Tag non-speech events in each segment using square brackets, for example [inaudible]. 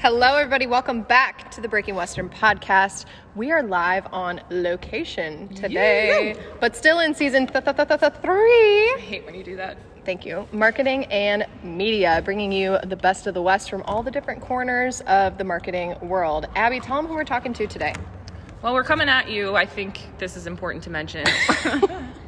Hello, everybody. Welcome back to the Breaking Western podcast. We are live on location today, but still in season th- th- th- three. I hate when you do that. Thank you. Marketing and media, bringing you the best of the West from all the different corners of the marketing world. Abby, tell them who we're talking to today. Well, we're coming at you. I think this is important to mention. [laughs]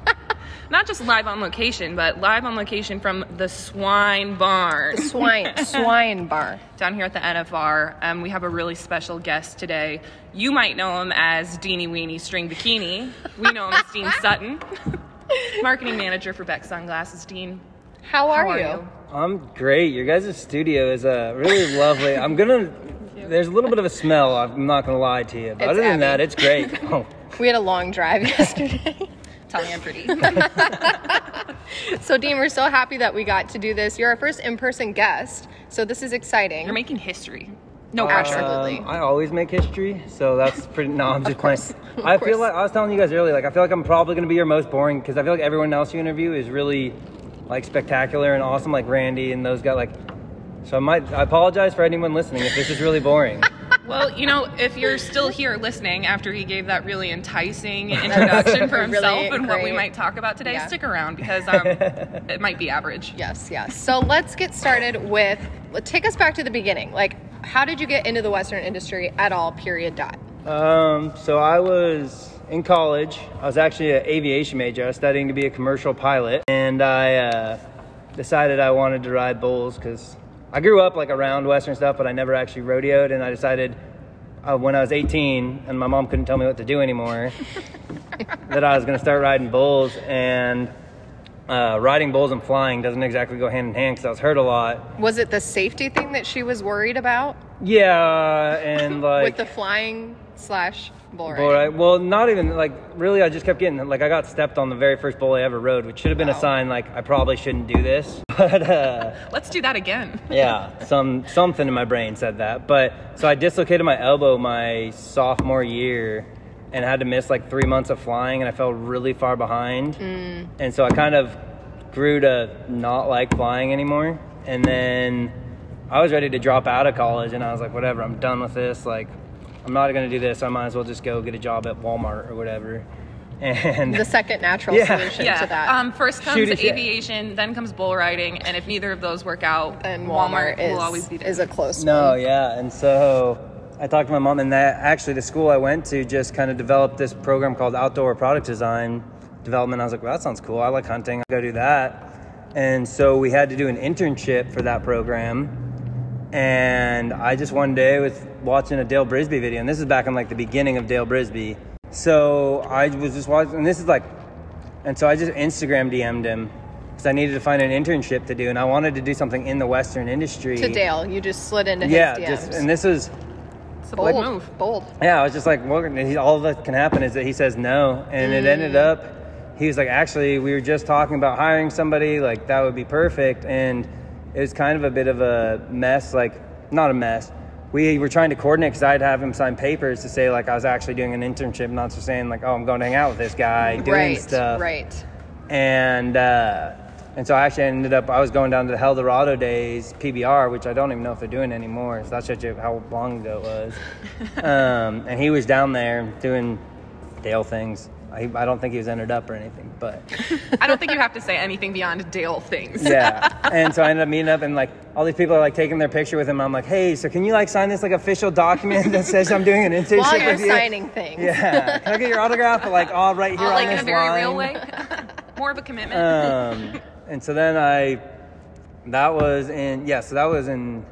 Not just live on location, but live on location from the Swine Barn Swine, [laughs] swine bar. down here at the NFR. Um, we have a really special guest today. You might know him as Deanie Weenie String Bikini. We know him as Dean [laughs] Sutton, [laughs] marketing manager for Bex Sunglasses. Dean, How are, how are you? you? I'm great. Your guys' studio is uh, really lovely. I'm gonna. There's a little bit of a smell. I'm not gonna lie to you, but It's other than Abby. that, it's great. Oh, We had a long drive yesterday. Tell me I'm pretty. [laughs] so, Dean, we're so happy that we got to do this. You're our first in person guest, so this is exciting. You're making history. No pressure. Absolutely. Um, I always make history, so that's [laughs] pretty. No, I'm just playing. I course. feel like I was telling you guys earlier. Like I feel like I'm probably gonna be your most boring because I feel like everyone else you interview is really like spectacular and awesome, like Randy and those guys. Like, so I might. I apologize for anyone listening if this is really boring. [laughs] Well, you know, if you're still here listening after he gave that really enticing [laughs] introduction for Really himself and what we might talk about today, Yeah. stick around because um, it might be average. [laughs] Yes, yes. So let's get started with take us back to the beginning. Like, how did you get into the Western industry at all? Period. Dot. Um, so I was in college. I was actually an aviation major. I was studying to be a commercial pilot, and I uh, decided I wanted to ride bulls because I grew up like around Western stuff, but I never actually rodeoed. And I decided uh, when I was 18 and my mom couldn't tell me what to do anymore [laughs] that I was going to start riding bulls. And uh, riding bulls and flying doesn't exactly go hand in hand because I was hurt a lot. Was it the safety thing that she was worried about Yeah, and like [laughs] with the flying slash bull ride. Well, not even like really. I just kept getting like I got stepped on the very first bull I ever rode, which should have been Wow. a sign like I probably shouldn't do this. [laughs] But uh, Let's do that again. [laughs] yeah, some something in my brain said that. But so I dislocated my elbow my sophomore year and had to miss like three months of flying, and I fell really far behind. And so I kind of grew to not like flying anymore. And then I was ready to drop out of college, and I was like, whatever, I'm done with this. Like, I'm not gonna do this. I might as well just go get a job at Walmart or whatever. [laughs] And the second natural Yeah. solution Yeah. to that. Um, first comes Shoot it, yeah. aviation, then comes bull riding, and if neither of those work out, and Walmart, is, will always be there. is a close No, one. yeah, and so I talked to my mom, and that actually the school I went to just kind of developed this program called Outdoor Product Design Development. I was like, well, that sounds cool. I like hunting. I'll go do that. And so we had to do an internship for that program. And I just one day was watching a Dale Brisby video, and this is back in like the beginning of Dale Brisby. So I was just watching, and this is like, and so I just Instagram DM'd him because I needed to find an internship to do, and I wanted to do something in the Western industry. To Dale, you just slid into Yeah, his DMs. just and this is it's a bold bold move. Bold. yeah. I was just like, well, he- all that can happen is that he says no, and it ended mm. up. He was like, actually, we were just talking about hiring somebody. Like that would be perfect, and it was kind of a bit of a mess. Like not a mess. We were trying to coordinate because I'd have him sign papers to say like I was actually doing an internship, not just saying like, oh, I'm going to hang out with this guy doing right. stuff Right. and uh, and so I actually ended up I was going down to the Eldorado Days PBR, which I don't even know if they're doing anymore. So that shows you how long ago it was. [laughs] um, and he was down there doing Dale things. I, I don't think he was entered up or anything, but [laughs] I don't think you have to say anything beyond Dale things. [laughs] yeah. And so I ended up meeting up, and like all these people are like taking their picture with him. I'm like, hey, so can you like sign this like official document that says I'm doing an internship While you're with you? signing things. Yeah. Can I get your autograph? But like all right here All, on like in this a very line. real way. [laughs] More of a commitment. um, and so then I, that was in, yeah, so that was in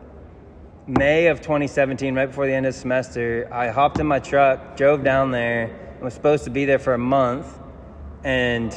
May of 2017, right before the end of the semester. I hopped in my truck, drove down there, and was supposed to be there for a month. And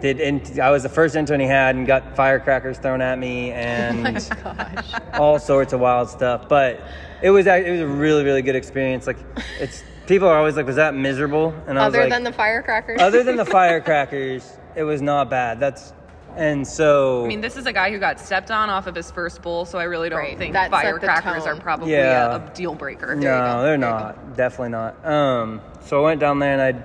did, I was the first intern he had and got firecrackers thrown at me and [laughs] oh Gosh. all sorts of wild stuff. But it was, it was a really, really good experience. Like, it's, people are always like, was that miserable? And I was Other like, than the firecrackers. other than the [laughs] firecrackers, it was not bad. That's and so I mean, this is a guy who got stepped on off of his first bull, so I really don't Right. think That firecrackers are probably Yeah. a, a deal breaker. There you no, go. they're not. Definitely not. Um, so I went down there and I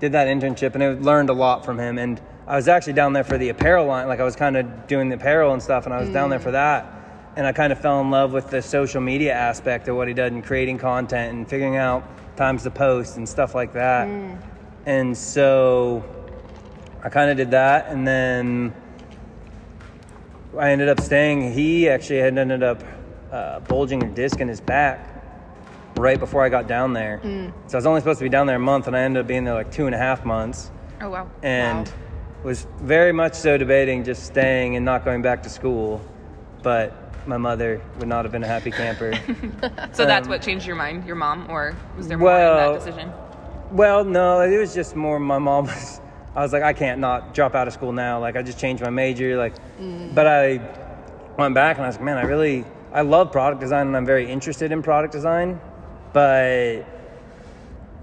did that internship and I learned a lot from him. And I was actually down there for the apparel line. Like I was kind of doing the apparel and stuff, and I was down there for that. and I kind of fell in love with the social media aspect of what he did and creating content and figuring out times to post and stuff like that. And so I kind of did that, and then I ended up staying. He actually had ended up uh, bulging a disc in his back right before I got down there. So I was only supposed to be down there a month, and I ended up being there like two and a half months Oh wow. and Wow. was very much so debating just staying and not going back to school. But my mother would not have been a happy camper. [laughs] So that's Um, what changed your mind, your mom, or was there more in that decision? well, no, it was just more my mom [laughs] was. I was like, I can't not drop out of school now. Like, I just changed my major. Like, mm. but I went back and I was like, man, I really, I love product design and I'm very interested in product design, but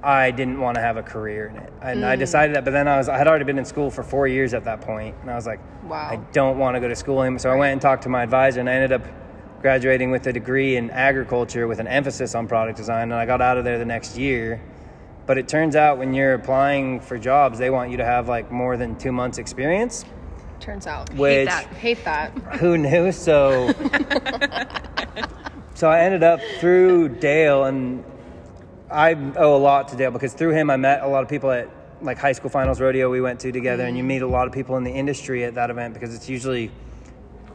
I didn't want to have a career in it. And I mm. decided that, but then I was, I had already been in school for four years at that point, and I was like, Wow. I don't want to go to school anymore. So I went and talked to my advisor, and I ended up graduating with a degree in agriculture with an emphasis on product design. And I got out of there the next year. But it turns out when you're applying for jobs, they want you to have like more than two months experience, Turns out. which that. Hate that. who knew? So, [laughs] so I ended up through Dale, and I owe a lot to Dale because through him I met a lot of people at like high school finals rodeo we went to together, and you mm-hmm. meet a lot of people in the industry at that event because it's usually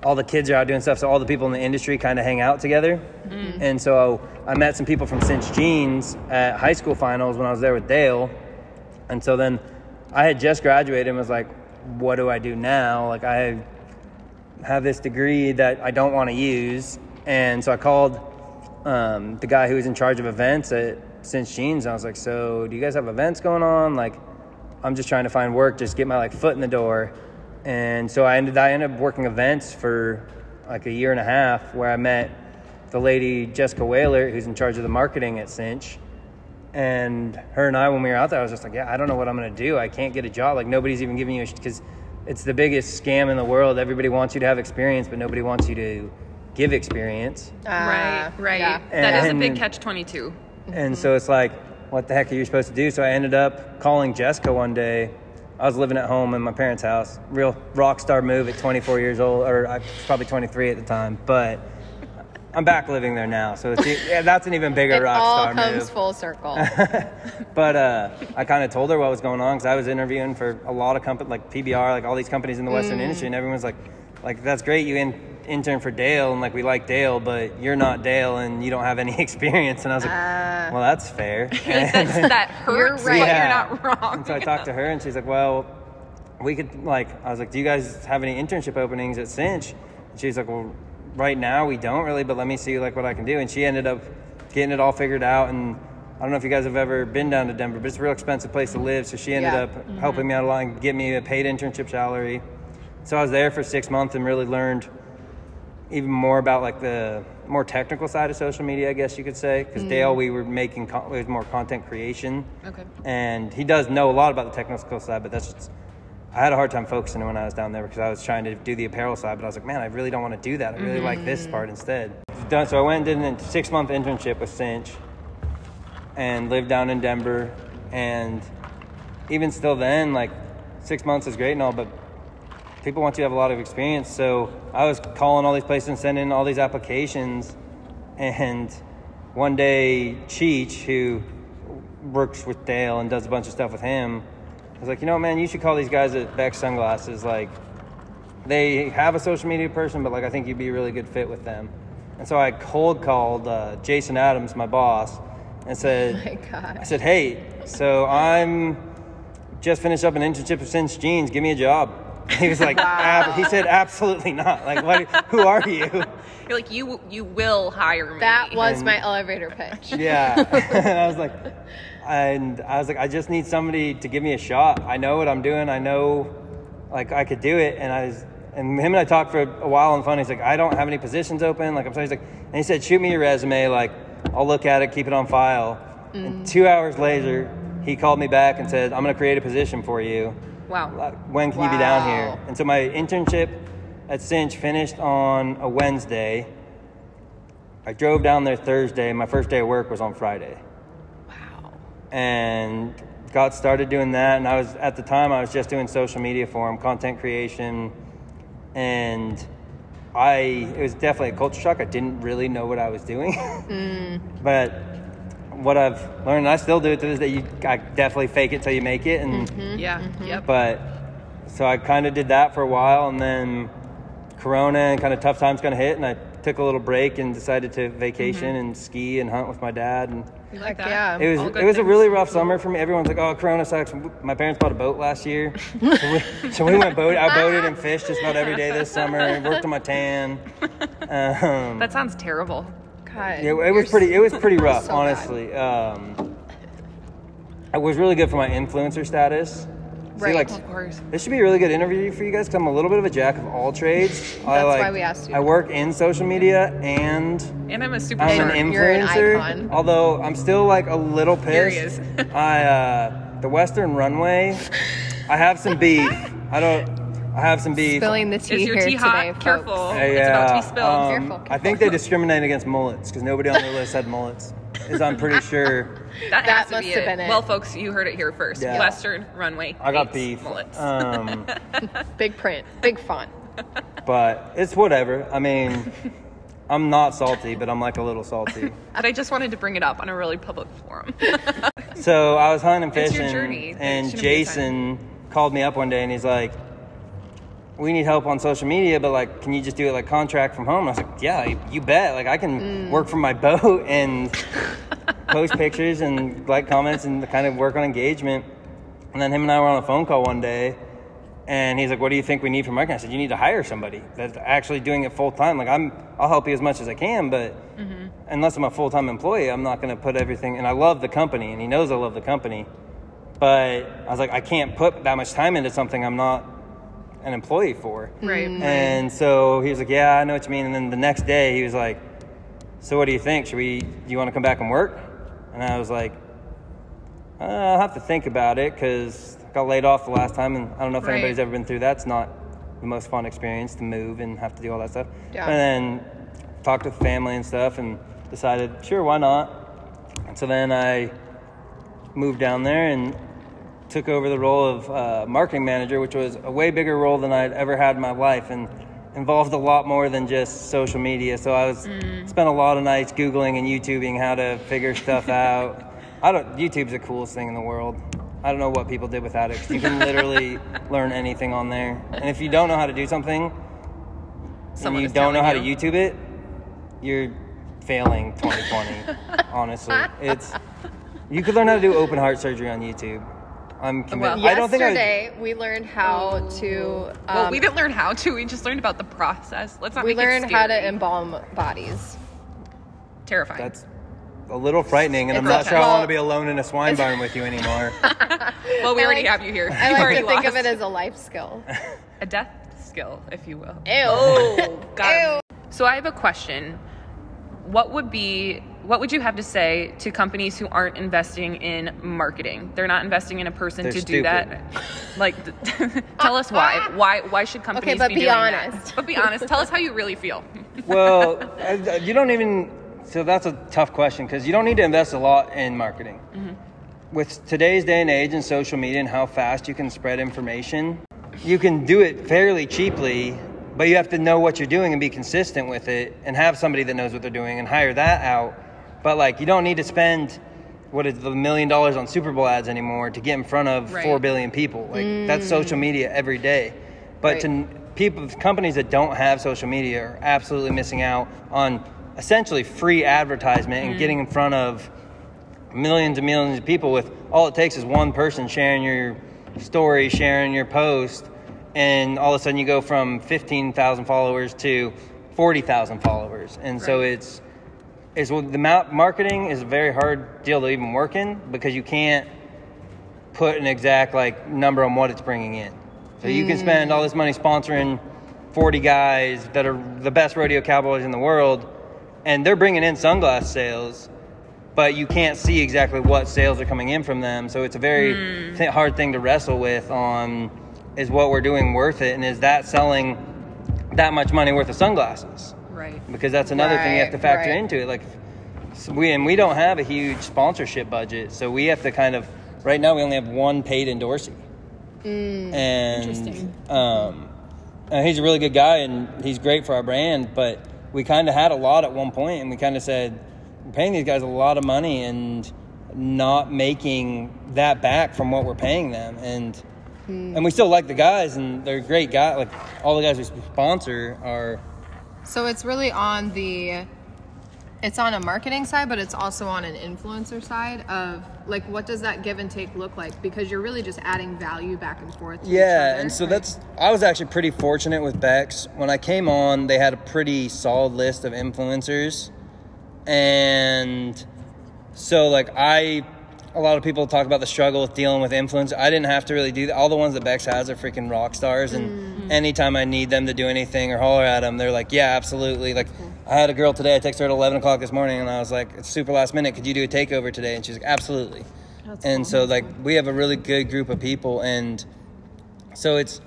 all the kids are out doing stuff, so all the people in the industry kind of hang out together. And so I met some people from Cinch Jeans at high school finals when I was there with Dale. And so then I had just graduated and was like, what do I do now? Like, I have this degree that I don't want to use. And so I called um, the guy who was in charge of events at Cinch Jeans. And I was like, so do you guys have events going on? Like, I'm just trying to find work, just get my like foot in the door. And so I ended, I ended up working events for like a year and a half where I met the lady Jessica Whaler, who's in charge of the marketing at Cinch. And her and I, when we were out there, I was just like, yeah, I don't know what I'm going to do. I can't get a job. Like nobody's even giving you because it's the biggest scam in the world. Everybody wants you to have experience, but nobody wants you to give experience. right, Uh, right. yeah. That is a big catch twenty two. And so it's like, what the heck are you supposed to do? So I ended up calling Jessica one day. I was living at home in my parents' house. Real rock star move at 24 years old, or I was probably 23 at the time. But I'm back living there now, so it's, yeah, that's an even bigger It rock star move. all comes full circle. [laughs] But uh, I kind of told her what was going on because I was interviewing for a lot of companies, like PBR, like all these companies in the Western Mm. industry, and everyone's like, like that's great, you in, intern for Dale, and like we like Dale, but you're not Dale, and you don't have any [laughs] experience. And I was like, uh. well, that's fair. That's, [laughs] that [laughs] hurts, right. but Yeah. you're not wrong. And so I talked to her, and she's like, "Well, we could like." I was like, "Do you guys have any internship openings at Cinch?" And she's like, "Well, right now we don't really, but let me see like what I can do." And she ended up getting it all figured out. And I don't know if you guys have ever been down to Denver, but it's a real expensive place to live. So she ended Yeah. up mm-hmm. helping me out a lot and get me a paid internship salary. So I was there for six months and really learned even more about like the more technical side of social media, I guess you could say. Because mm-hmm. Dale, we were making con- it was more content creation Okay. and he does know a lot about the technical side, but that's just, I had a hard time focusing when I was down there because I was trying to do the apparel side, but I was like, man, I really don't want to do that. I really like this mm-hmm. part instead. Done. So I went and did a six month internship with Cinch and lived down in Denver. And even still, then, like six months is great and all, but people want you to have a lot of experience. So I was calling all these places and sending all these applications. And one day, Cheech, who works with Dale and does a bunch of stuff with him, was like, you know, man, you should call these guys at Bex Sunglasses. Like, they have a social media person, but like, I think you'd be a really good fit with them. And so I cold called uh, Jason Adams, my boss, and said, [laughs] my I said, hey, so I'm just finished up an internship with Cinch Jeans. Give me a job. [laughs] He was like, "Ab-" he said, absolutely not. Like, what, who are you? You're like you. You will hire me. That was And- my elevator pitch. [laughs] Yeah. and [laughs] I was like, and I was like, I just need somebody to give me a shot. I know what I'm doing. I know, like, I could do it. And I was, and him and I talked for a while on the phone. He's like, I don't have any positions open. Like, I'm sorry. He's like, and he said, shoot me your resume. Like, I'll look at it, keep it on file. And mm. two hours later, he called me back and said, I'm going to create a position for you. Wow. When can you be down here? And so my internship at Cinch finished on a Wednesday. I drove down there Thursday. My first day of work was on Friday. Wow. And got started doing that. And I was, at the time, I was just doing social media for him, content creation. And I it was definitely a culture shock. I didn't really know what I was doing, mm. [laughs] but what I've learned, and I still do it to this day. You, I definitely fake it till you make it, and mm-hmm. Yeah. Mm-hmm. Yep. but so I kind of did that for a while, and then Corona and kind of tough times kind of hit, and I took a little break and decided to vacation mm-hmm. and ski and hunt with my dad, and You like that? yeah. it was it good was a really rough summer for me. Everyone's like, "Oh, Corona sucks." My parents bought a boat last year, [laughs] so we, so we went boat. I boated and fished just about every day this summer. Worked on my tan. [laughs] Um, That sounds terrible. God, yeah, it was pretty. It was pretty rough, so honestly. Um, it was really good for my influencer status. See, Right. like, Of course. this should be a really good interview for you guys. Cause I'm a little bit of a jack of all trades. I That's like, why we asked you. I work in social media and And I'm a super I'm short. an You're an influencer. icon. Although I'm still like a little There he pissed. is. [laughs] I uh, the Western Runway. I have some beef. I don't. I have some beef. spilling the tea Is your here tea today, hot? folks. Careful. Uh, It's about to be spilled. um, Careful, I think they discriminate against mullets because nobody on their list had mullets. Is I'm pretty [laughs] sure. that that has to must be have it. been it. Well, folks, you heard it here first. Yeah. Western runway. I got hates beef. Mullets. Um, [laughs] Big print, big font. but it's whatever. I mean, I'm not salty, but I'm like a little salty. [laughs] but I just wanted to bring it up on a really public forum. So I was hunting and It's fishing, your journey. It and shouldn't be a Jason called me up one day and he's like, "We need help on social media, but like, can you just do it like contract from home?" And I was like, "Yeah, you, you bet. Like, I can Mm. work from my [laughs] boat and post pictures and like comments and kind of work on engagement." And then him and I were on a phone call one day, and he's like, "What do you think we need for marketing?" I said, "You need to hire somebody that's actually doing it full time. Like, I'm, I'll help you as much as I can, but." unless I'm a full time employee, I'm not going to put everything. And I love the company, and he knows I love the company. But I was like, I can't put that much time into something I'm not an employee for. right. And so he was like, Yeah, I know what you mean. And then the next day, he was like, So what do you think? Should we? Do you want to come back and work? And I was like, uh, I'll have to think about it because I got laid off the last time, and I don't know if Right. anybody's ever been through that. It's not the most fun experience to move and have to do all that stuff. Yeah. And then talked with family and stuff, and decided, sure, why not? And so then I moved down there and took over the role of uh, marketing manager, which was a way bigger role than I'd ever had in my life, and involved a lot more than just social media. So I was spent a lot of nights googling and YouTubing how to figure stuff [laughs] out. I don't. YouTube's the coolest thing in the world. I don't know what people did without it. you can literally [laughs] learn anything on there, and if you don't know how to do something, Someone and you don't know how you. to YouTube it, you're failing 2020. [laughs] honestly, it's you could learn how to do open heart surgery on YouTube. I'm convinced. Well, I don't think I. Yesterday, we learned how to. Um, well, we didn't learn how to. We just learned about the process. Let's not we make learned it how to embalm bodies. Terrifying. That's a little frightening, and I'm not okay. sure I Well- want to be alone in a swine barn with you anymore. [laughs] well, we I already like- have you here. I like already to think lost. of it as a life skill. [laughs] a death skill, if you will. Ew. Oh, [laughs] got Ew. So I have a question. What would be what would you have to say to companies who aren't investing in marketing? They're not investing in a person They're to do stupid. that. [laughs] Like, [laughs] tell us why. Why why should companies Okay, but be, be doing honest. That? But be honest. Tell us how you really feel. [laughs] well, uh, you don't even. So that's a tough question because you don't need to invest a lot in marketing. With today's day and age and social media and how fast you can spread information, you can do it fairly cheaply, but you have to know what you're doing and be consistent with it and have somebody that knows what they're doing and hire that out. But like, you don't need to spend what is the million dollars on Super Bowl ads anymore to get in front of Right. four billion people. Like that's mm. social media every day. But to people companies that don't have social media are absolutely missing out on essentially free advertisement and mm. getting in front of millions and millions of people with all it takes is one person sharing your story sharing your post and all of a sudden you go from 15,000 followers to 40,000 followers and so it's it's well, the marketing is a very hard deal to even work in because you can't put an exact like number on what it's bringing in. So you can spend all this money sponsoring 40 guys that are the best rodeo cowboys in the world, and they're bringing in sunglass sales, but you can't see exactly what sales are coming in from them. So it's a very hmm. th- hard thing to wrestle with on is what we're doing worth it, and is that selling that much money worth of sunglasses? Right. because that's another thing you have to factor right. into it. Like so we and we don't have a huge sponsorship budget, so we have to kind of right now we only have one paid endorsee, Mm, and um, uh, he's a really good guy and he's great for our brand. But we kind of had a lot at one point, and we kind of said, we're paying these guys a lot of money and not making that back from what we're paying them. And Mm. and we still like the guys, and they're great guys. Like all the guys we sponsor are. So it's really on the it's on a marketing side, but it's also on an influencer side of like what does that give and take look like? Because you're really just adding value back and forth. Yeah, other, and so right? that's I was actually pretty fortunate with Bex. When I came on, they had a pretty solid list of influencers. And so like I a lot of people talk about the struggle with dealing with influence. I didn't have to really do that. All the ones that Bex has are freaking rock stars and anytime I need them to do anything or holler at them, they're like, Yeah, absolutely. Like I had a girl today, I texted her at eleven o'clock this morning and I was like, It's super last minute, could you do a takeover today? And she's like, Absolutely. That's and cool. so like we have a really good group of people and so it's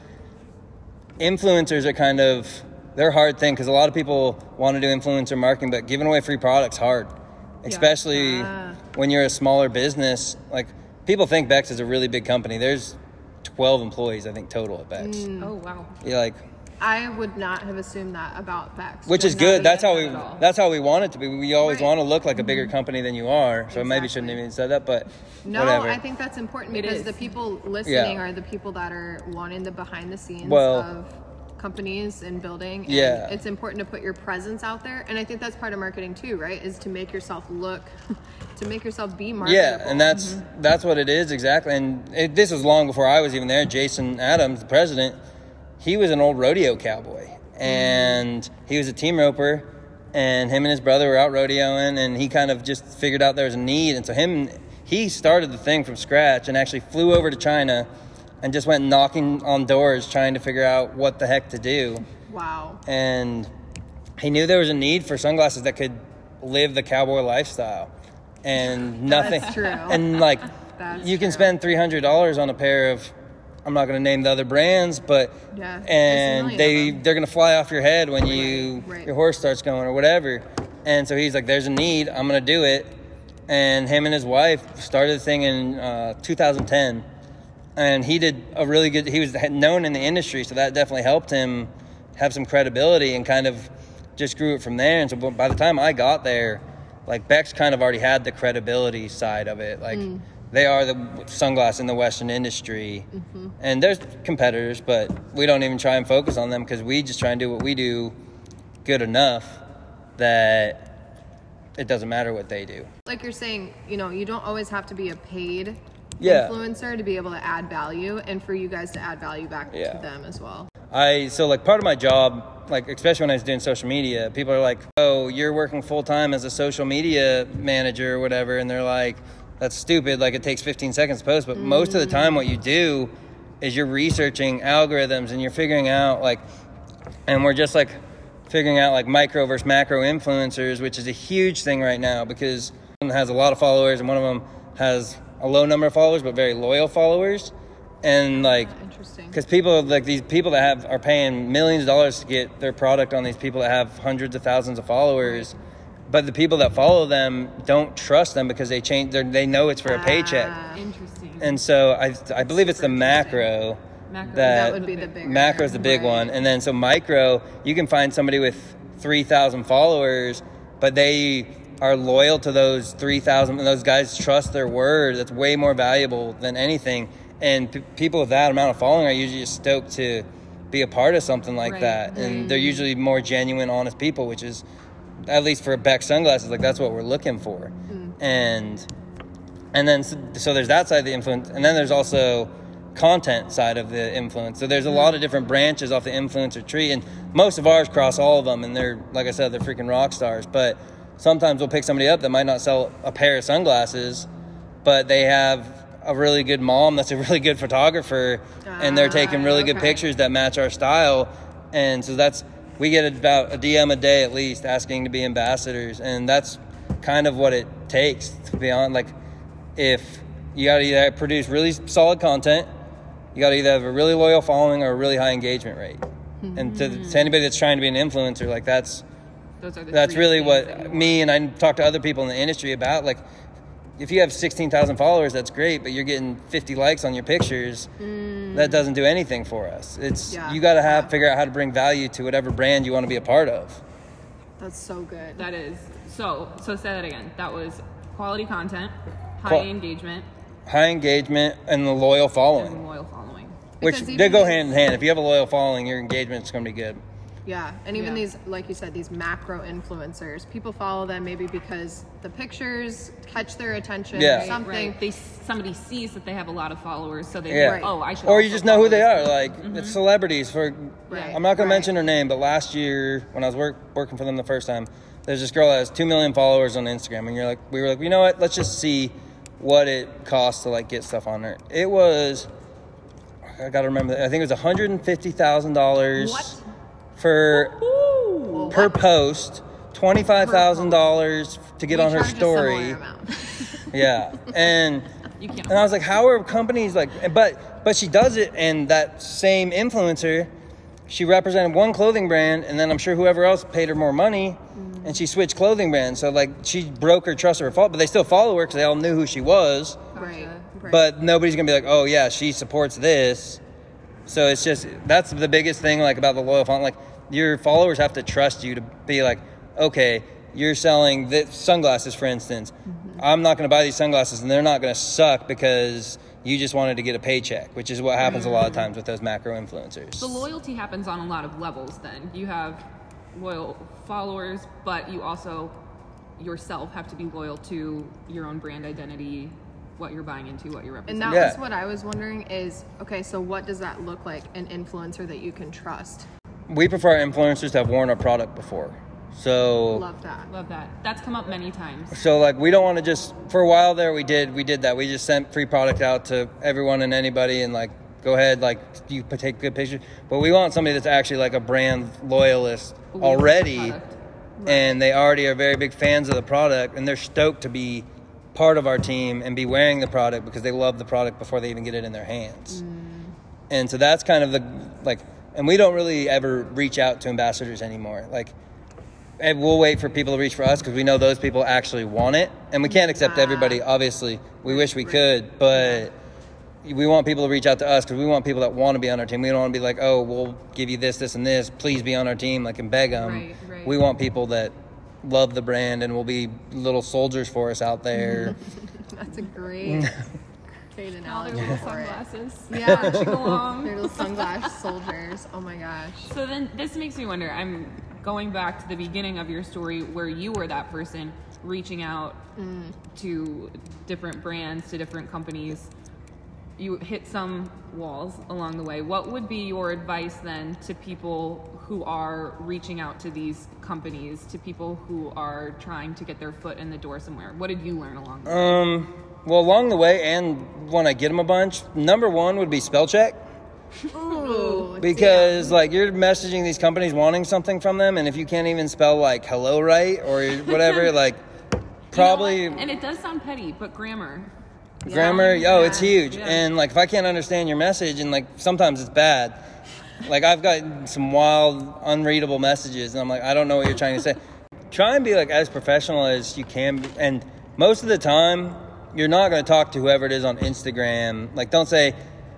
influencers are kind of they're a hard thing because a lot of people want to do influencer marketing but giving away free products hard especially Ah. When you're a smaller business like people think bex is a really big company there's 12 employees i think total at bex Mm. Oh wow. you're like I would not have assumed that about Bex. which is good that's how we that's how we want it to be we always Right. Mm-hmm. want to look like a bigger company than you are so maybe shouldn't have even said that but No, whatever I think that's important It because is. the people listening are the people that are wanting the behind the scenes Well- of companies and building. And Yeah. It's important to put your presence out there. And I think that's part of marketing too, right? Is to make yourself look, [laughs] to make yourself be marketable. Yeah, and that's mm-hmm. that's what it is exactly. And it, this was long before I was even there. Jason Adams, the president, he was an old rodeo cowboy, mm-hmm. and he was a team roper. And him and his brother were out rodeoing, and he kind of just figured out there was a need. And so him, he started the thing from scratch, and actually flew over to China, and just went knocking on doors trying to figure out what the heck to do Wow. and he knew there was a need for sunglasses that could live the cowboy lifestyle and nothing That's [laughs] true. and like That's you can true. spend $300 on a pair of i'm not going to name the other brands but yeah, and they they're going to fly off your head when you Right, right. your horse starts going or whatever and so he's like there's a need i'm going to do it and him and his wife started the thing in uh, 2010 and he did a really good he was known in the industry so that definitely helped him have some credibility and kind of just grew it from there. And so by the time i got there like Bex kind of already had the credibility side of it. Like mm. they are the sunglass in the western industry. Mm-hmm. And there's competitors but we don't even try and focus on them because we just try and do what we do good enough that it doesn't matter what they do. Like you're saying, you know, you don't always have to be a paid Yeah. influencer to be able to add value and for you guys to add value back Yeah. to them as well. I so like part of my job, like especially when I was doing social media, people are like, "Oh, you're working full time as a social media manager or whatever," and they're like, "That's stupid. Like it takes 15 seconds to post." But most of the mm-hmm. time, what you do is you're researching algorithms and you're figuring out like, and we're just like figuring out like micro versus macro influencers, which is a huge thing right now because one has a lot of followers and one of them has a low number of followers but very loyal followers, and like Interesting. because people like these people that have are paying millions of dollars to get their product on these people that have hundreds of thousands of followers but the people that follow them don't trust them because they change they know it's for a paycheck Ah, Interesting. and so i i believe it's the macro Macro. that, That would be the big macro is the big Right. one and then so micro you can find somebody with 3000 followers but they are loyal to those 3000 and those guys trust their word. That's way more valuable than anything. And p- people with that amount of following are usually just stoked to be a part of something like Right. that. And they're usually more genuine honest people which is at least for Bex sunglasses like that's what we're looking for. Mm-hmm. And and then so, so there's that side of the influence and then there's also content side of the influence. So there's a lot of mm-hmm. different branches off the influencer tree and most of ours cross all of them and they're like i said they're freaking rock stars. But sometimes we'll pick somebody up that might not sell a pair of sunglasses but they have a really good mom that's a really good photographer and they're ah, taking really good pictures that match our style. And so that's we get about a dm a day at least asking to be ambassadors and that's kind of what it takes to be on like if you got to either produce really solid content you got to either have a really loyal following or a really high engagement rate. And to, to mm-hmm. anybody that's trying to be an influencer like that's Those are the that's really that what me and I talk to other people in the industry about. Like, if you have 16,000 followers, that's great, but you're getting 50 likes on your pictures. Mm. That doesn't do anything for us. It's Yeah. you got to have Yeah. figure out how to bring value to whatever brand you want to be a part of. That's so good. That is so. So say that again. That was quality content, high Qual- engagement, High engagement and the loyal following, and loyal following. which they go hand in hand. If you have a loyal following, your engagement's going to be good. Yeah, and even Yeah. these, like you said, these macro influencers, people follow them maybe because the pictures catch their attention Yeah. or something. Right. They somebody sees that they have a lot of followers, so they Yeah. think, oh, I should. Or you just know who they are. Like it's mm-hmm. celebrities. For Right, I'm not gonna right. mention her name, but last year when I was work, working for them the first time, there's this girl that has two million followers on Instagram, and you're like, we were like, you know what? Let's just see what it costs to like get stuff on her. It was. I gotta remember. I think it was 150 thousand dollars What? For Ooh. per post. Twenty five thousand dollars to get We on her charge a story. [laughs] Yeah, and [laughs] You can't. and I was like, how are companies like? But but she does it, and that same influencer, she represented one clothing brand, and then I'm sure whoever else paid her more money, mm. and she switched clothing brands. So like she broke her trust or her fault, but they still follow her because they all knew who she was. right, right. But nobody's gonna be like, oh yeah, she supports this. So it's just that's the biggest thing like about the loyal font. Like your followers have to trust you to be like, okay, you're selling the sunglasses, for instance. Mm-hmm. I'm not gonna buy these sunglasses, and they're not gonna suck because you just wanted to get a paycheck, which is what happens a lot of mm-hmm. times with those macro influencers. The loyalty happens on a lot of levels. Then you have loyal followers, but you also yourself have to be loyal to your own brand identity, what you're buying into, what you're and representing. that Yeah. was what I was wondering is okay, so what does that look like? An influencer that you can trust. we prefer influencers to have worn our product before. So Love that. Love that. That's come up many times. So like we don't want to just for a while there we did we did that we just sent free product out to everyone and anybody and like go ahead like you p- take good pictures but we want somebody that's actually like a brand loyalist Believes in the already product. and they already are very big fans of the product and they're stoked to be part of our team and be wearing the product because they love the product before they even get it in their hands. Mm. And so that's kind of the like and we don't really ever reach out to ambassadors anymore. Like and we'll wait for people to reach for us because we know those people actually want it. And we can't accept everybody obviously. We wish we could but we want people to reach out to us because we want people that want to be on our team. We don't want to be like oh we'll give you this this and this. Please be on our team like and beg them Right, right. we want people that love the brand and will be little soldiers for us out there [laughs] That's a great, mm. great All analogy little for it. sunglasses. Yeah, along. They're little sunglass soldiers. Oh my gosh. So then this makes me wonder. I'm going back to the beginning of your story where you were that person reaching out mm. to different brands, to different companies. You hit some walls along the way. What would be your advice then to people who are reaching out to these companies, to people who are trying to get their foot in the door somewhere? What did you learn along the way? um well along the way and when i get them a bunch number one would be spell check Ooh, because like you're messaging these companies wanting something from them and if you can't even spell like hello right or whatever [laughs] like You know probably what? and it does sound petty, but grammar. Grammar it's Yeah. huge Yeah. and like if i can't understand your message and like sometimes it's bad like i've got some wild unreadable messages and i'm like i don't know what you're trying to say [laughs] try and be like as professional as you can be. and most of the time you're not going to talk to whoever it is on instagram like don't say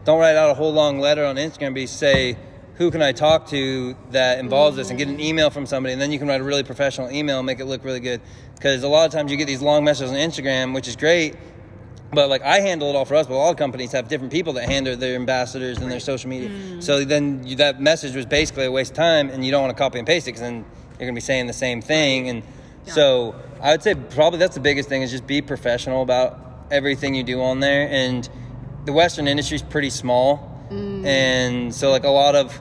don't write out a whole long letter on instagram be say who can i talk to that involves this and get an email from somebody and then you can write a really professional email and make it look really good because a lot of times you get these long messages on instagram which is great but like I handle it all for us, but all companies have different people that handle their ambassadors and their social media. Mm. So then you, that message was basically a waste of time, and you don't want to copy and paste it because then you're gonna be saying the same thing. And so I would say probably that's the biggest thing is just be professional about everything you do on there. And the Western industry is pretty small, mm. and so like a lot of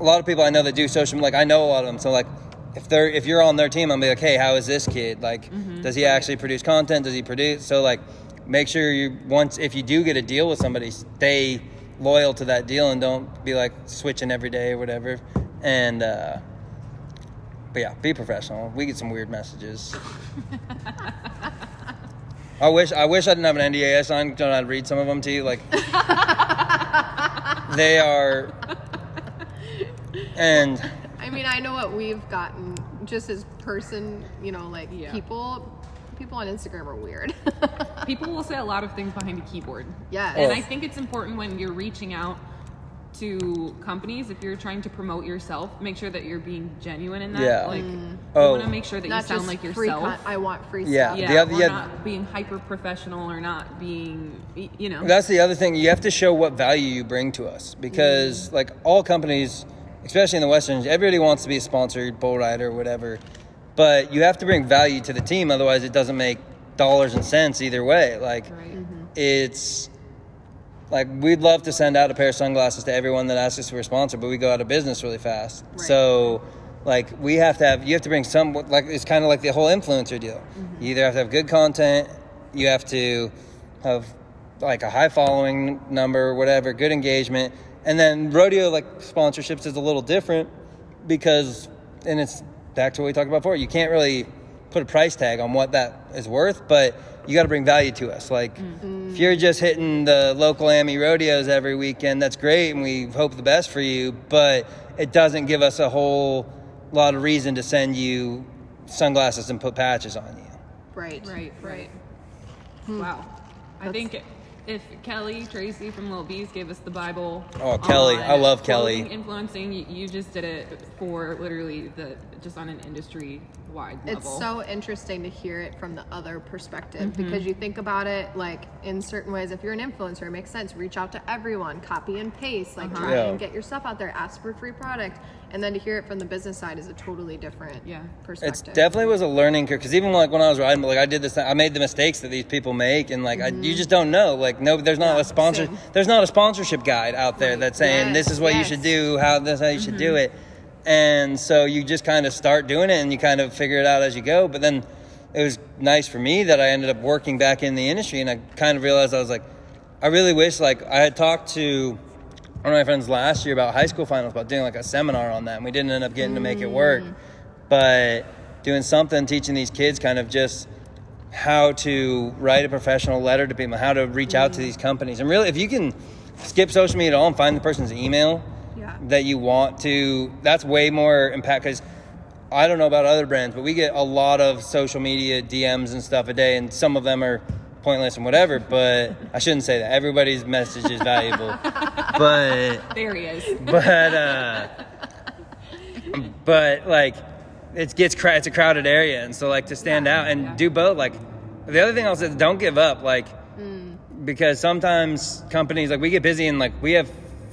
a lot of people I know that do social like I know a lot of them. So like if they're if you're on their team, I'm like, hey, how is this kid? Like, mm-hmm. does he actually produce content? Does he produce? So like, make sure you once if you do get a deal with somebody, stay loyal to that deal and don't be like switching every day or whatever. And uh, but yeah, be professional. We get some weird messages. [laughs] I wish I wish I didn't have an NDA signed. Don't I'd read some of them to you. Like they are, [laughs] and I mean, I know what we've gotten just as person, you know, like Yeah. people people on Instagram are weird. [laughs] People will say a lot of things behind a keyboard. Yes. And Oh. I think it's important when you're reaching out to companies, if you're trying to promote yourself, make sure that you're being genuine in that. Yeah. Like, Mm. you Oh. want to make sure that you sound like yourself. con- I want free Yeah. stuff. yeah, The other- or yeah. not being hyper professional or not being, you know. That's the other thing. You have to show what value you bring to us because, Mm. like all companies, especially in the westerns, everybody wants to be a sponsored bull rider or whatever. But you have to bring value to the team, otherwise, it doesn't make dollars and cents either way. Like, Right. Mm-hmm. it's like we'd love to send out a pair of sunglasses to everyone that asks us for a sponsor, but we go out of business really fast. Right. So, like, we have to have you have to bring some like it's kind of like the whole influencer deal. Mm-hmm. You either have to have good content, you have to have like a high following number, whatever, good engagement, and then rodeo like sponsorships is a little different because, and it's back to what we talked about before. You can't really put a price tag on what that is worth, but you got to bring value to us. Like, mm. if you're just hitting the local AMI rodeos every weekend, that's great, and we hope the best for you. But it doesn't give us a whole lot of reason to send you sunglasses and put patches on you. Right. Right, right. Hmm. Wow. I think if Kelly Tracy from Little Bees gave us the Bible. Oh, Kelly. I love Kelly. Influencing, you, you just did it for literally the just on an industry wide level. It's so interesting to hear it from the other perspective Mm-hmm. because you think about it like in certain ways. If you're an influencer, it makes sense. Reach out to everyone, copy and paste, like Uh-huh. try Yeah. and get your stuff out there. Ask for free product, and then to hear it from the business side is a totally different Yeah. It's perspective. definitely was a learning curve because even like when I was riding, like I did this, I made the mistakes that these people make, and like I, you just don't know. Like no, there's not Yeah, a sponsor, same. there's not a sponsorship guide out there Right. that's saying Yes, this is what you should do, how this how you should do it, and so you just kind of start doing it and you kind of figure it out as you go. But then it was nice for me that I ended up working back in the industry, and I kind of realized I was like, I really wish like I had talked to one of my friends last year about high school finals about doing like a seminar on that and we didn't end up getting to make it work. Mm. But doing something teaching these kids kind of just how to write a professional letter to people how to reach out to mm. these companies. And really if you can skip social media at all and find the person's email Yeah. that you want to that's way more impact because i don't know about other brands but we get a lot of social media dms and stuff a day and some of them are pointless and whatever but i shouldn't say that everybody's message is valuable [laughs] but there he is. but uh but like it gets it's a crowded area and so like to stand out and yeah. do both like the other thing i'll say is don't give up like because sometimes companies like we get busy and like we have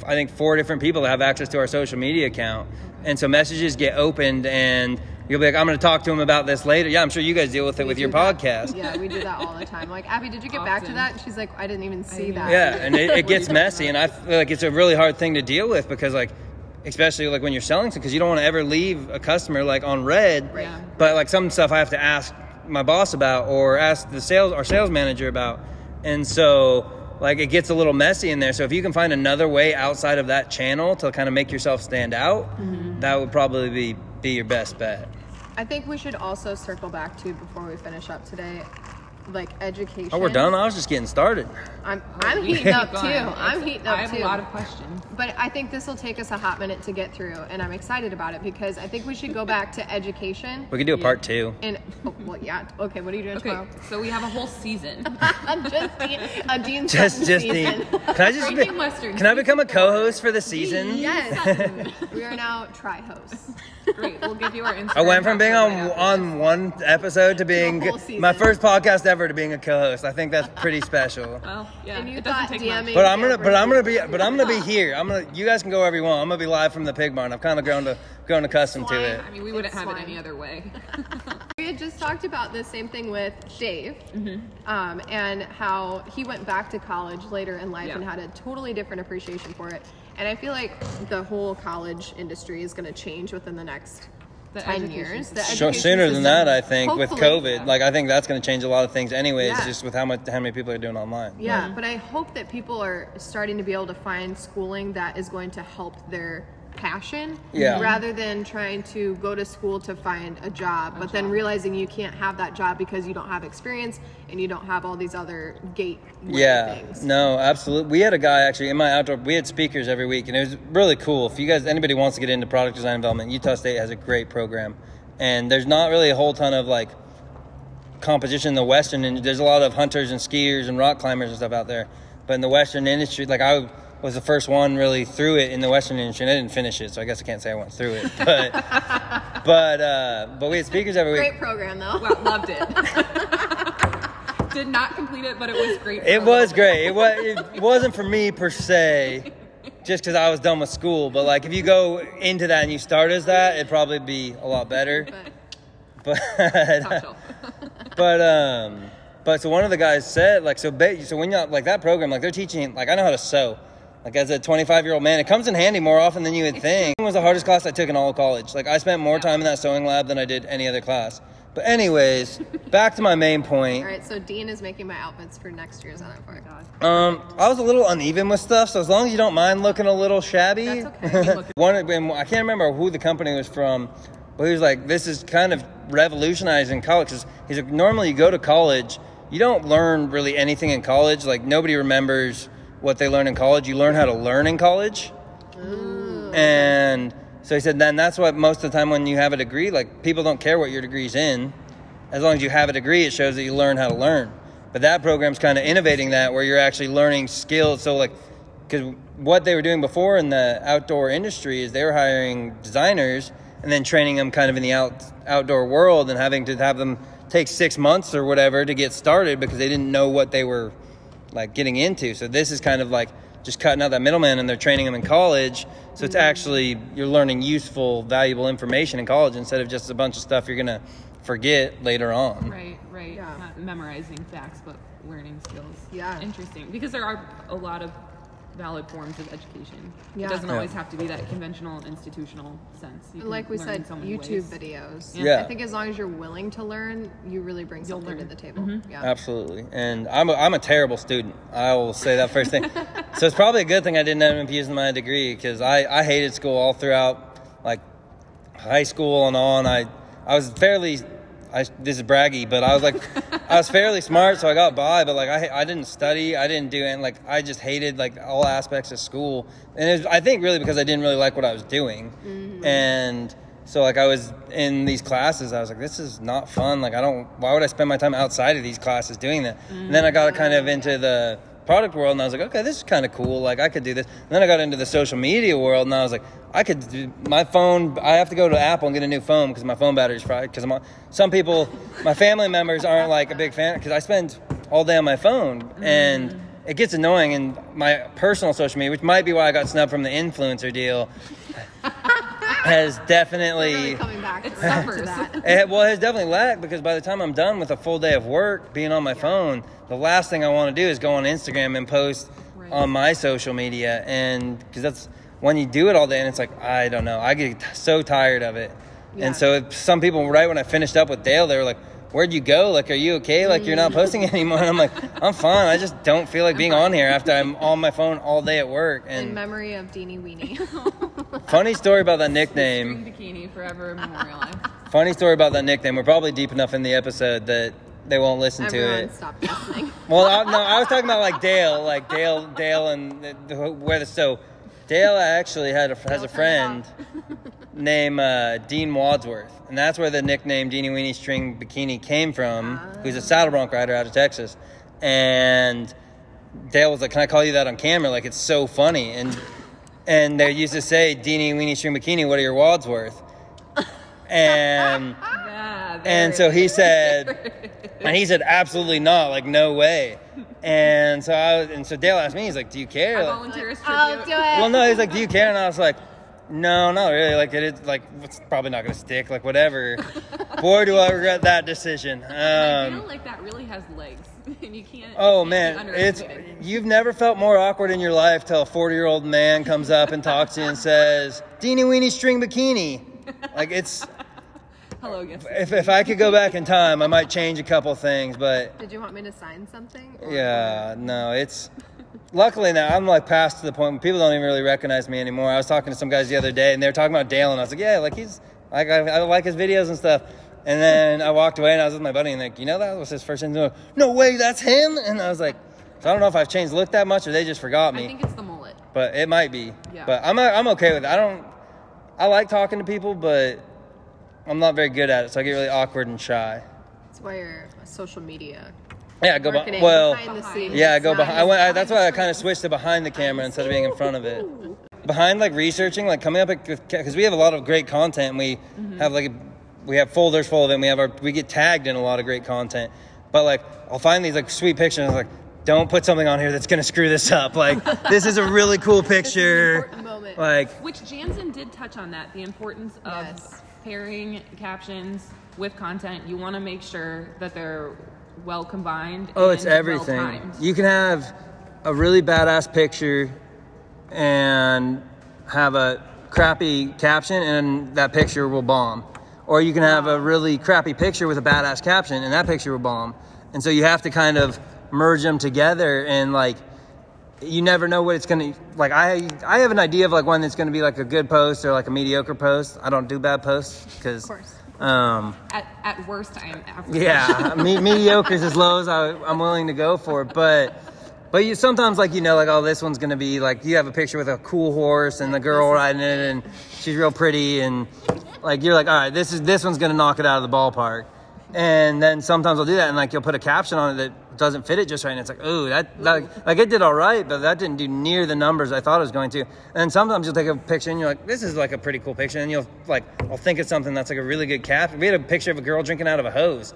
i think four different people that have access to our social media account and so messages get opened and you'll be like i'm going to talk to them about this later yeah i'm sure you guys deal with it We with your that. podcast Yeah, we do that all the time. Like, Abby, did you get back to that? And she's like, I didn't even see didn't that. Yeah, and it, it [laughs] gets messy, and I feel like it's a really hard thing to deal with because, like, especially like when you're selling something, because you don't want to ever leave a customer like on red. Right. Yeah. But like some stuff I have to ask my boss about or ask the sales or sales manager about, and so like it gets a little messy in there. So if you can find another way outside of that channel to kind of make yourself stand out, Mm-hmm. that would probably be be your best bet. I think we should also circle back to before we finish up today, like education. Oh, we're done. I was just getting started. I'm I'm heating keep up too. I'm It's- heating up too. I have too. a lot of questions. But I think this will take us a hot minute to get through, and I'm excited about it because I think we should go back to education. We could do a part two. And oh, [laughs] well, yeah, okay. What are you doing Okay, tomorrow? so we have a whole season. [laughs] just Dean, a Dean [laughs] Just, just season. the. Can I just? Be, Western can I become a co-host for the season? Yes, we are now tri hosts. Great, we'll give you our Instagram. I went from being on on one episode to being my first podcast ever to being a co-host. I think that's pretty special. [laughs] Well, yeah, And you it doesn't take much. But I'm gonna, but I'm gonna be, but I'm gonna be [laughs] here. I'm gonna. You guys can go wherever you want. I'm gonna be live from the pig barn. I've kind of grown to grown accustomed to it. I mean, we wouldn't It's have it any other way. [laughs] We had just talked about the same thing with Dave, Mm-hmm. um, and how he went back to college later in life Yeah. and had a totally different appreciation for it. And I feel like the whole college industry is going to change within the next The ten education years. The system. Sure, education sooner than that, I think, with Hopefully. COVID. Like, I think that's going to change a lot of things, anyways. Yeah. Just with how much, how many people are doing online. Yeah, but I hope that people are starting to be able to find schooling that is going to help their passion Yeah. Mm-hmm. rather than trying to go to school to find a job but then realizing you can't have that job because you don't have experience and you don't have all these other gate Yeah, things. no, absolutely. We had a guy actually in my outdoor. We had speakers every week, and it was really cool. If you guys, anybody wants to get into product design development, Utah State has a great program, and there's not really a whole ton of like competition in the Western, and there's a lot of hunters and skiers and rock climbers and stuff out there. But in the Western industry, like I was the first one really through it in the Western industry, and I didn't finish it, so I guess I can't say I went through it. [laughs] But but uh, but we had speakers every week. Great program though. Wow, loved it. [laughs] Did not complete it, but it was great. It was great. It was it wasn't for me per se, just because I was done with school. But like if you go into that and you start as that, it'd probably be a lot better. But But [laughs] but um but so one of the guys said like so ba- so when you like that program like they're teaching like I know how to sew. Like as a 25 year old man, it comes in handy more often than you would think. It was the hardest class I took in all of college. Like I spent more time in that sewing lab than I did any other class. But anyways, [laughs] back to my main point. all right, so Dean is making my outfits for next year's on for. Um, I was a little uneven with stuff, so as long as you don't mind looking a little shabby. That's okay. [laughs] One, I can't remember who the company was from, but he was like, "This is kind of revolutionizing college." 'Cause He's like, "Normally, you go to college, you don't learn really anything in college. Like nobody remembers what they learn in college. You learn how to learn in college." And so he said, then that's what most of the time when you have a degree, like people don't care what your degree's in. As long as you have a degree, it shows that you learn how to learn. But that program's kind of innovating that where you're actually learning skills. So, like, because what they were doing before in the outdoor industry is they were hiring designers and then training them kind of in the out, outdoor world and having to have them take six months or whatever to get started because they didn't know what they were like getting into. So this is kind of like just cutting out that middleman and they're training them in college. So it's mm-hmm. actually you're learning useful, valuable information in college instead of just a bunch of stuff you're gonna forget later on. Right, right. Yeah. Not memorizing facts, but learning skills. Yeah. Interesting. Because there are a lot of valid forms of education. Yeah. It doesn't Yeah. always have to be that conventional institutional sense. You Like we said, so YouTube ways. videos. Yeah. I think as long as you're willing to learn, you really bring You'll something to the table. Mm-hmm. Yeah. Absolutely. And I'm a, I'm a terrible student. I will say that first thing. [laughs] so it's probably a good thing I didn't end up using my degree because I, I hated school all throughout like high school and on. I I was fairly I, this is braggy, but I was like I was fairly smart, so I got by. But like I I didn't study, I didn't do it. Like I just hated like all aspects of school, and it was, I think really because I didn't really like what I was doing, mm-hmm. and. So like I was in these classes, I was like, this is not fun. Like I don't. Why would I spend my time outside of these classes doing that? And then I got kind of into the product world, and I was like, okay, this is kind of cool. Like I could do this. And then I got into the social media world, and I was like, I could do my phone. I have to go to Apple and get a new phone because my phone battery's fried. Because I'm on, some people, my family members aren't like a big fan because I spend all day on my phone and. Mm. It gets annoying, and my personal social media, which might be why I got snubbed from the influencer deal, [laughs] has definitely Really coming back It suffers. it, well, it has definitely lacked because by the time I'm done with a full day of work, being on my phone, the last thing I want to do is go on Instagram and post Right. on my social media, and because that's when you do it all day, and it's like I don't know, I get so tired of it. Yeah. And so if some people, right when I finished up with Dale, they were like, "Where'd you go? Like, are you okay? Like, you're not posting [laughs] anymore?" And I'm like, "I'm fine. I just don't feel like being on here after I'm on my phone all day at work." And In And memory of Deanie Weenie. [laughs] funny story about that nickname. bikini forever memorialized. Funny story about that nickname. We're probably deep enough in the episode that they won't listen to Everyone it. stop listening. [laughs] Well, I, no, I was talking about like Dale, like Dale, Dale, and the, the, where the so Dale actually had a, has a Dale turned friend named uh, Dean Wadsworth, and that's where the nickname Deanie Weenie String Bikini came from. Who's a saddle bronc rider out of Texas, and Dale was like, "Can I call you that on camera? Like it's so funny." And and they used to say, "Deanie Weenie String Bikini, what are your Wadsworth?" And [laughs] Yeah, and so he said, [laughs] and he said, absolutely not, like no way. And so I was, and so Dale asked me, he's like, do you care? I Like, volunteer as I'll do it. well, no, he's like, do you care? And I was like, no, not really. Like it is like it's probably not gonna stick. Like whatever. Boy, do I regret that decision. I feel Um, like that really has legs, [laughs] and you can't. oh you man, it's you've never felt more awkward in your life till a forty year old man comes up and talks to you and says, "Deanie Weenie String Bikini." Like it's [laughs] Hello, yes. if if I could go back in time, I might change a couple things, but Did you want me to sign something? or- Yeah, no, it's luckily now I'm like past to the point where people don't even really recognize me anymore. I was talking to some guys the other day and they were talking about Dale and I was like, yeah, like he's like I, I like his videos and stuff. And then I walked away and I was with my buddy and like, you know, that was his first thing. Like, no way, that's him. And I was like, so I don't know if I've changed look that much or they just forgot me. I think it's the mullet. but it might be. Yeah. But I'm uh, I'm okay with it. I don't. I like talking to people, but I'm not very good at it, so I get really awkward and shy. That's why you're a social media. Yeah, go Marketing behind. Well, behind the scenes. yeah, I go behind. I went, I, that's why I kind of switched to behind the camera instead of being in front of it. Behind like researching, like coming up because we have a lot of great content. and We mm-hmm. have like we have folders full of it. And we have our we get tagged in a lot of great content. But like I'll find these like sweet pictures. And I was like, don't put something on here that's gonna screw this up. Like [laughs] this is a really cool picture. important moment. Like Which Jansen did touch on that the importance of Yes. pairing captions with content. You want to make sure that they're well combined. Oh, it's everything. well-timed. You can have a really badass picture and have a crappy caption, and that picture will bomb. Or you can have a really crappy picture with a badass caption, and that picture will bomb. And so you have to kind of merge them together, and like you never know what it's gonna like. I I have an idea of like one that's gonna be like a good post or like a mediocre post. I don't do bad posts because. Um, At, at worst, I am average. yeah, me, [laughs] mediocre is as low as I, I'm willing to go for. But but you sometimes like you know like oh this one's gonna be like you have a picture with a cool horse and the girl riding it and she's real pretty and like you're like all right this is this one's gonna knock it out of the ballpark. And then sometimes I'll do that and like you'll put a caption on it that doesn't fit it just right and it's like oh that like, like it did all right but that didn't do near the numbers I thought it was going to. And sometimes you'll take a picture and you're like this is like a pretty cool picture and you'll like I'll think of something that's like a really good cap. We had a picture of a girl drinking out of a hose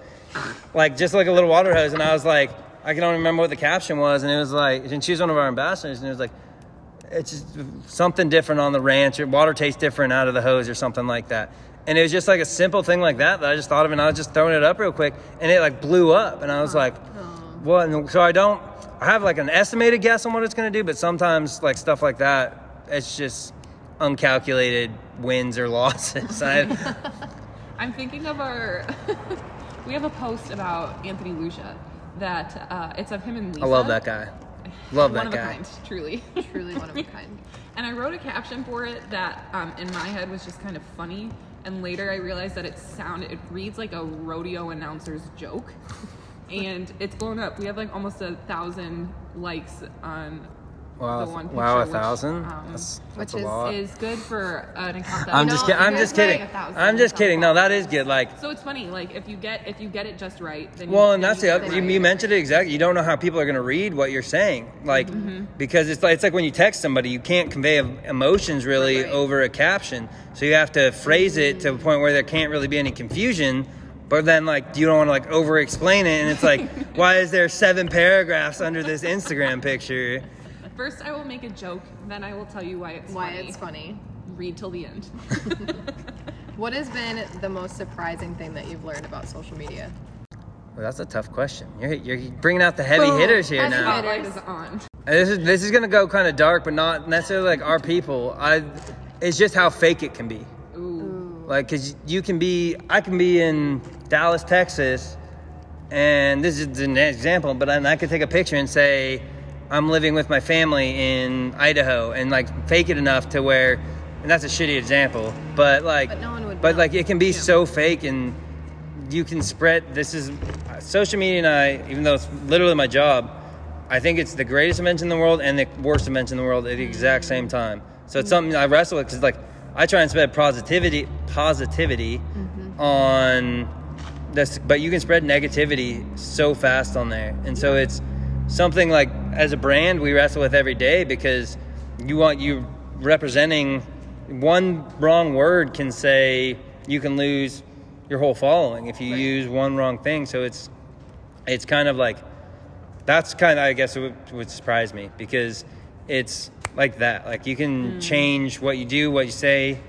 like just like a little water hose and i was like i can only remember what the caption was and it was like and she was one of our ambassadors and it was like it's just something different on the ranch or water tastes different out of the hose or something like that and it was just like a simple thing like that that i just thought of and i was just throwing it up real quick and it like blew up and i was like and so i don't i have like an estimated guess on what it's going to do but sometimes like stuff like that it's just uncalculated wins or [laughs] losses I, [laughs] I'm thinking of our. [laughs] we have a post about Anthony Lucia that uh, it's of him and Lisa. I love that guy love One that of guy a kind, truly. Truly one of a kind. And I wrote a caption for it that, um, in my head, was just kind of funny. And later, I realized that it sounded, it reads like a rodeo announcer's joke, and it's blown up. We have like almost a thousand likes on Wow, the one picture, wow, a which, thousand. um, that's, that's a is- lot. is good for an account that I'm No, just kidding. I'm just kidding. like a thousand. I'm just kidding. No, that is good. Like, So it's funny, like if you get if you get it just right, then well, you, and then that's you the get it You, right. you mentioned it exactly. You don't know how people are going to read what you're saying, like, because it's like it's like when you text somebody, you can't convey emotions really Right. over a caption. So you have to phrase it to a point where there can't really be any confusion. But then, like, you don't want to like over-explain it, and it's like, [laughs] why is there seven paragraphs under this Instagram picture? First, I will make a joke, then I will tell you why it's Why funny. it's funny. Read till the end. [laughs] What has been the most surprising thing that you've learned about social media? Well, that's a tough question. You're, you're bringing out the heavy hitters here Heavy now. hitters. Is on. Uh, this is this is gonna go kind of dark, but not necessarily like our people. I, it's just how fake it can be. Ooh. Like, cause you can be, I can be in Dallas, Texas, and this is an example, but I could take a picture and say, I'm living with my family in Idaho, and like fake it enough to where, and that's a shitty example, but like, But no one would but like it can be so fake, and you can spread. This is social media, and I, even though it's literally my job, I think it's the greatest invention in the world and the worst invention in the world at the exact same time. So it's something I wrestle with because like I try and spread positivity, positivity mm-hmm. on this, but you can spread negativity so fast on there, and so it's something like as a brand we wrestle with every day because you want you representing one wrong word can say you can lose your whole following if you Right. use one wrong thing. So it's it's kind of like that's kind of I guess what would surprise me because it's like that. Like you can hmm. change what you do, what you say,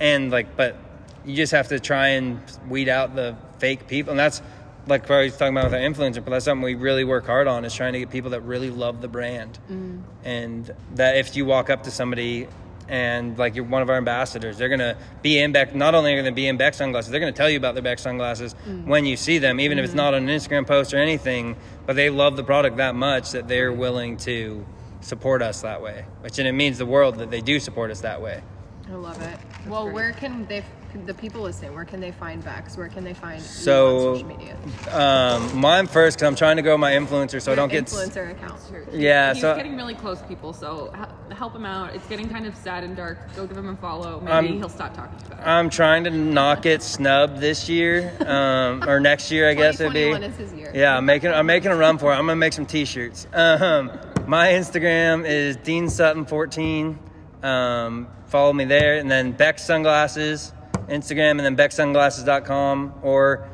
and like, but you just have to try and weed out the fake people, and that's like what I was talking about with our influencer. But that's something we really work hard on is trying to get people that really love the brand, mm. and that if you walk up to somebody. And like you're one of our ambassadors, they're gonna be in Bex. Not only are they gonna be in Bex sunglasses, they're gonna tell you about their Bex sunglasses mm. when you see them, even if it's mm. not on an Instagram post or anything. But they love the product that much that they're willing to support us that way. Which and it means the world that they do support us that way. I love it. well, great. where can they like the people listening, where can they find Bex? Where can they find you So- on social media? Um, mine first because I'm trying to grow my influencer, so I don't get. influencer account. Yeah, He's so getting really close, people. So help him out. It's getting kind of sad and dark. Go give him a follow. Maybe Um, he'll stop talking about it. I'm trying to not get snubbed this year, um, or next year, I guess it'd be. 2021 is his year. Yeah, I'm making I'm making a run for it. I'm gonna make some T-shirts. Um, my Instagram is Dean Sutton 14. Um, follow me there, and then Bex Sunglasses Instagram, and then BexSunglasses.com, or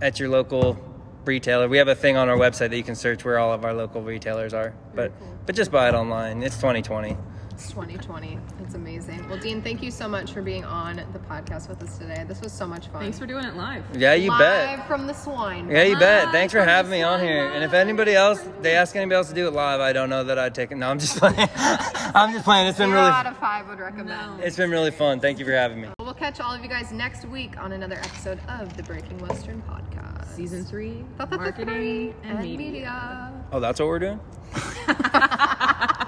at your local retailer. We have a thing on our website that you can search where all of our local retailers are. But but just buy it online. It's 2020. It's 2020. It's amazing. Well, Dean, thank you so much for being on the podcast with us today. This was so much fun. Thanks for doing it live. Yeah, you Live bet. from the swine. Yeah, you bet. Thanks for having me on slime here. And if anybody else, they ask anybody else to do it live, I don't know that I'd take it. No, I'm just playing. [laughs] I'm just playing. It's been Zero really, out of five would recommend. No. it's been really fun. Thank you for having me. We'll catch all of you guys next week on another episode of the Breaking Western podcast. Season three, Marketing marketing and and media. media. Oh, that's what we're doing. [laughs]